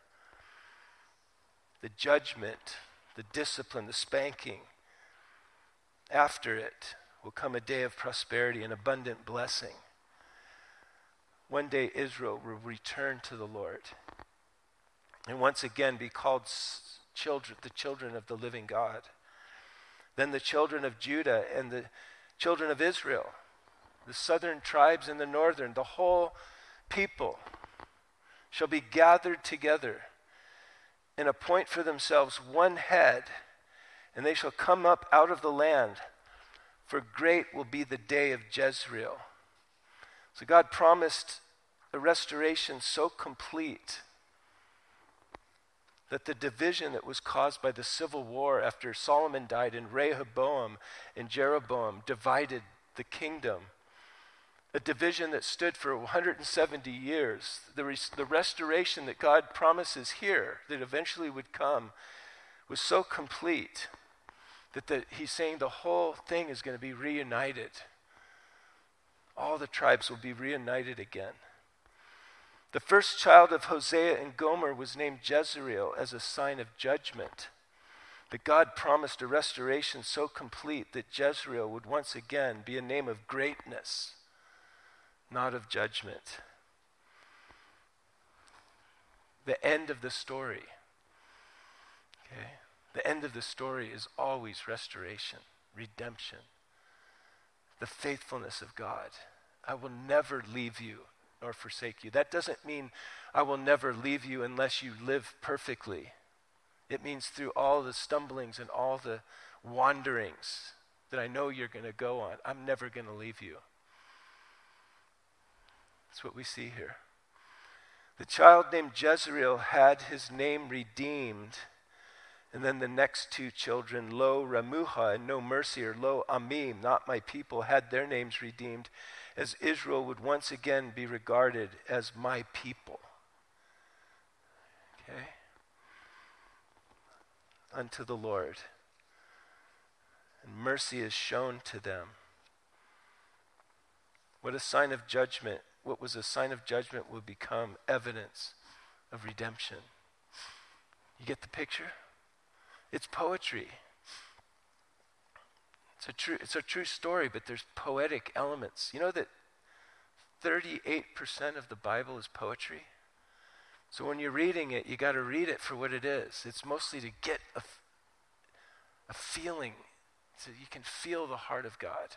The judgment, the discipline, the spanking, after it will come a day of prosperity and abundant blessing. One day Israel will return to the Lord and once again be called children, the children of the living God. Then the children of Judah and the children of Israel the southern tribes and the northern, the whole people shall be gathered together and appoint for themselves one head, and they shall come up out of the land, for great will be the day of Jezreel. So God promised a restoration so complete that the division that was caused by the civil war after Solomon died and Rehoboam and Jeroboam divided the kingdom a division that stood for 170 years, the, res- the restoration that God promises here that eventually would come was so complete that the, he's saying the whole thing is going to be reunited. All the tribes will be reunited again. The first child of Hosea and Gomer was named Jezreel as a sign of judgment. That God promised a restoration so complete that Jezreel would once again be a name of greatness not of judgment. The end of the story. Okay? The end of the story is always restoration, redemption, the faithfulness of God. I will never leave you nor forsake you. That doesn't mean I will never leave you unless you live perfectly. It means through all the stumblings and all the wanderings that I know you're going to go on, I'm never going to leave you. That's what we see here. The child named Jezreel had his name redeemed. And then the next two children, Lo Ramuha and No Mercy, or Lo Amim, not my people, had their names redeemed, as Israel would once again be regarded as my people. Okay? Unto the Lord. And mercy is shown to them. What a sign of judgment what was a sign of judgment will become evidence of redemption. You get the picture? It's poetry. It's a true, it's a true story, but there's poetic elements. You know that 38% of the Bible is poetry? So when you're reading it, you got to read it for what it is. It's mostly to get a, a feeling, so you can feel the heart of God.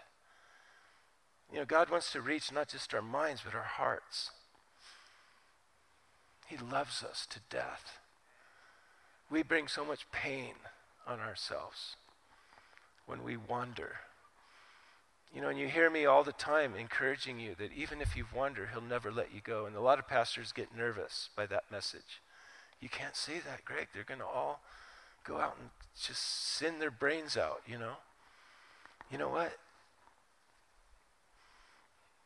You know, God wants to reach not just our minds, but our hearts. He loves us to death. We bring so much pain on ourselves when we wander. You know, and you hear me all the time encouraging you that even if you wander, He'll never let you go. And a lot of pastors get nervous by that message. You can't say that, Greg. They're going to all go out and just sin their brains out, you know? You know what?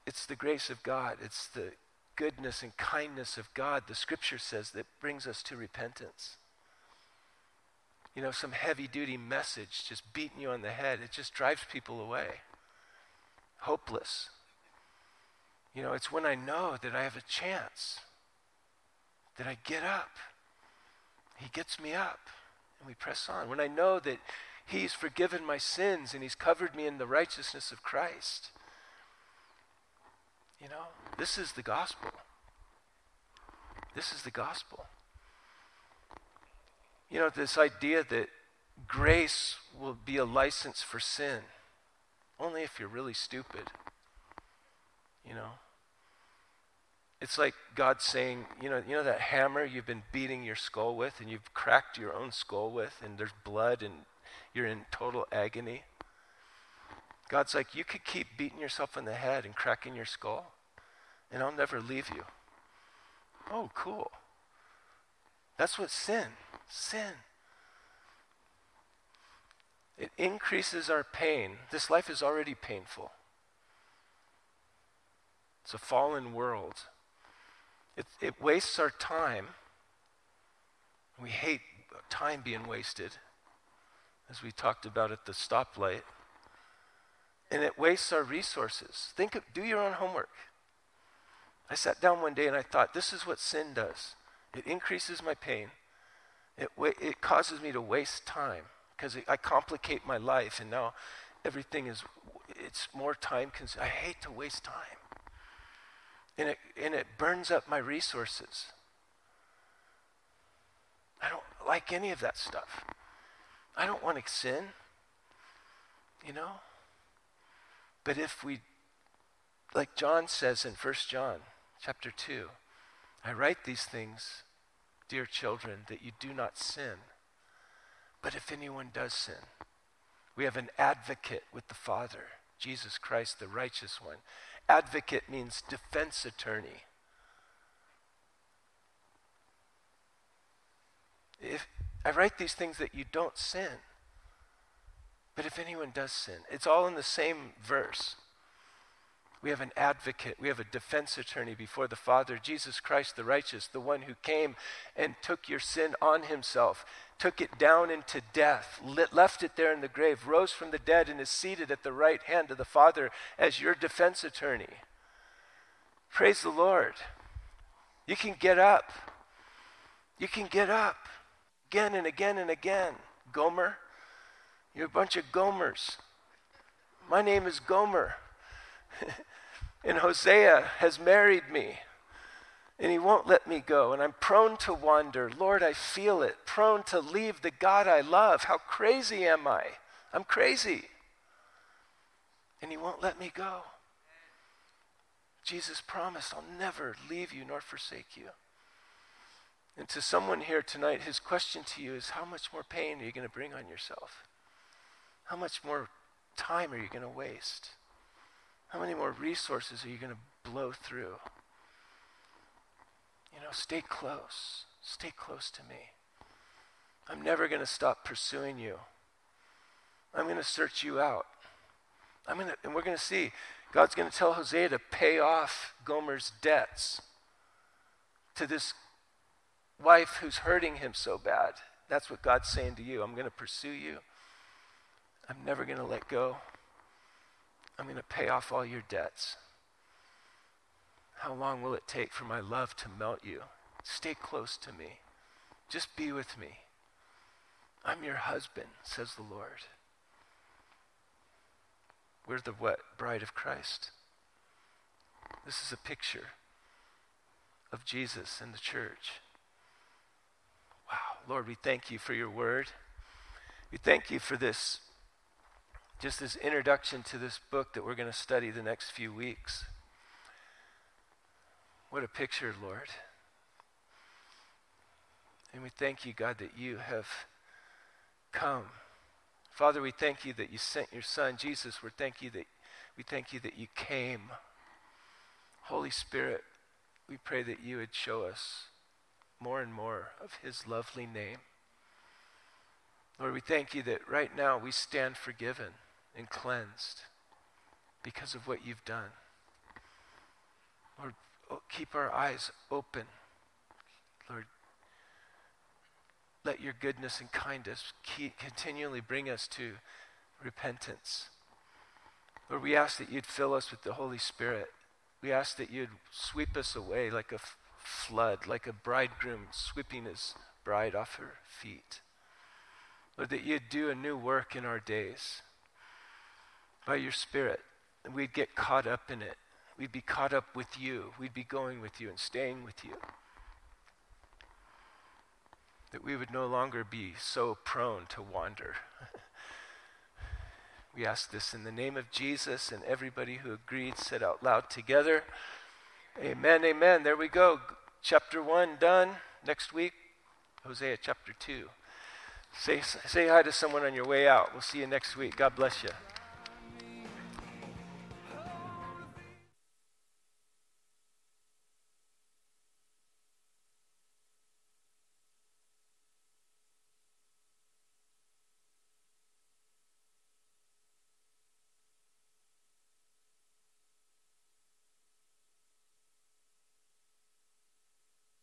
It's the grace of God. It's the goodness and kindness of God, the scripture says, that brings us to repentance. You know, some heavy duty message just beating you on the head, it just drives people away. Hopeless. You know, it's when I know that I have a chance that I get up. He gets me up, and we press on. When I know that He's forgiven my sins and He's covered me in the righteousness of Christ. You know, this is the gospel. This is the gospel. You know, this idea that grace will be a license for sin, only if you're really stupid. You know? It's like God saying, you know, you know that hammer you've been beating your skull with and you've cracked your own skull with and there's blood and you're in total agony. God's like, you could keep beating yourself in the head and cracking your skull, and I'll never leave you. Oh, cool. That's what sin, sin. It increases our pain. This life is already painful. It's a fallen world. It, it wastes our time. We hate time being wasted, as we talked about at the stoplight. And it wastes our resources. Think of, do your own homework. I sat down one day and I thought, this is what sin does. It increases my pain. It, it causes me to waste time because I complicate my life and now everything is, it's more time consuming. I hate to waste time. And it, and it burns up my resources. I don't like any of that stuff. I don't want to sin, you know? But if we, like John says in 1 John chapter 2, I write these things, dear children, that you do not sin. But if anyone does sin, we have an advocate with the Father, Jesus Christ, the righteous one. Advocate means defense attorney. If I write these things that you don't sin. But if anyone does sin, it's all in the same verse. We have an advocate, we have a defense attorney before the Father, Jesus Christ the righteous, the one who came and took your sin on himself, took it down into death, left it there in the grave, rose from the dead, and is seated at the right hand of the Father as your defense attorney. Praise the Lord. You can get up. You can get up again and again and again. Gomer, you're a bunch of Gomers. My name is Gomer. and Hosea has married me. And he won't let me go. And I'm prone to wander. Lord, I feel it. Prone to leave the God I love. How crazy am I? I'm crazy. And he won't let me go. Jesus promised, I'll never leave you nor forsake you. And to someone here tonight, his question to you is how much more pain are you going to bring on yourself? How much more time are you going to waste? How many more resources are you going to blow through? You know, stay close. Stay close to me. I'm never going to stop pursuing you. I'm going to search you out. I'm going to, and we're going to see. God's going to tell Hosea to pay off Gomer's debts to this wife who's hurting him so bad. That's what God's saying to you. I'm going to pursue you. I'm never going to let go. I'm going to pay off all your debts. How long will it take for my love to melt you? Stay close to me. Just be with me. I'm your husband, says the Lord. We're the what? Bride of Christ. This is a picture of Jesus and the church. Wow. Lord, we thank you for your word. We thank you for this, just this introduction to this book that we're going to study the next few weeks. What a picture, Lord. And we thank you, God, that you have come. Father, we thank you that you sent your son, Jesus. We thank you that we thank you that you came. Holy Spirit, we pray that you would show us more and more of his lovely name. Lord, we thank you that right now we stand forgiven and cleansed because of what you've done. Lord, keep our eyes open. Lord, let your goodness and kindness continually bring us to repentance. Lord, we ask that you'd fill us with the Holy Spirit. We ask that you'd sweep us away like a flood, like a bridegroom sweeping his bride off her feet. Lord, that you'd do a new work in our days by your Spirit, and we'd get caught up in it. We'd be caught up with you. We'd be going with you and staying with you. That we would no longer be so prone to wander. we ask this in the name of Jesus, and everybody who agreed said out loud together. Amen, amen. There we go. Chapter 1 done. Next week, Hosea chapter 2. Say, say hi to someone on your way out. We'll see you next week. God bless you.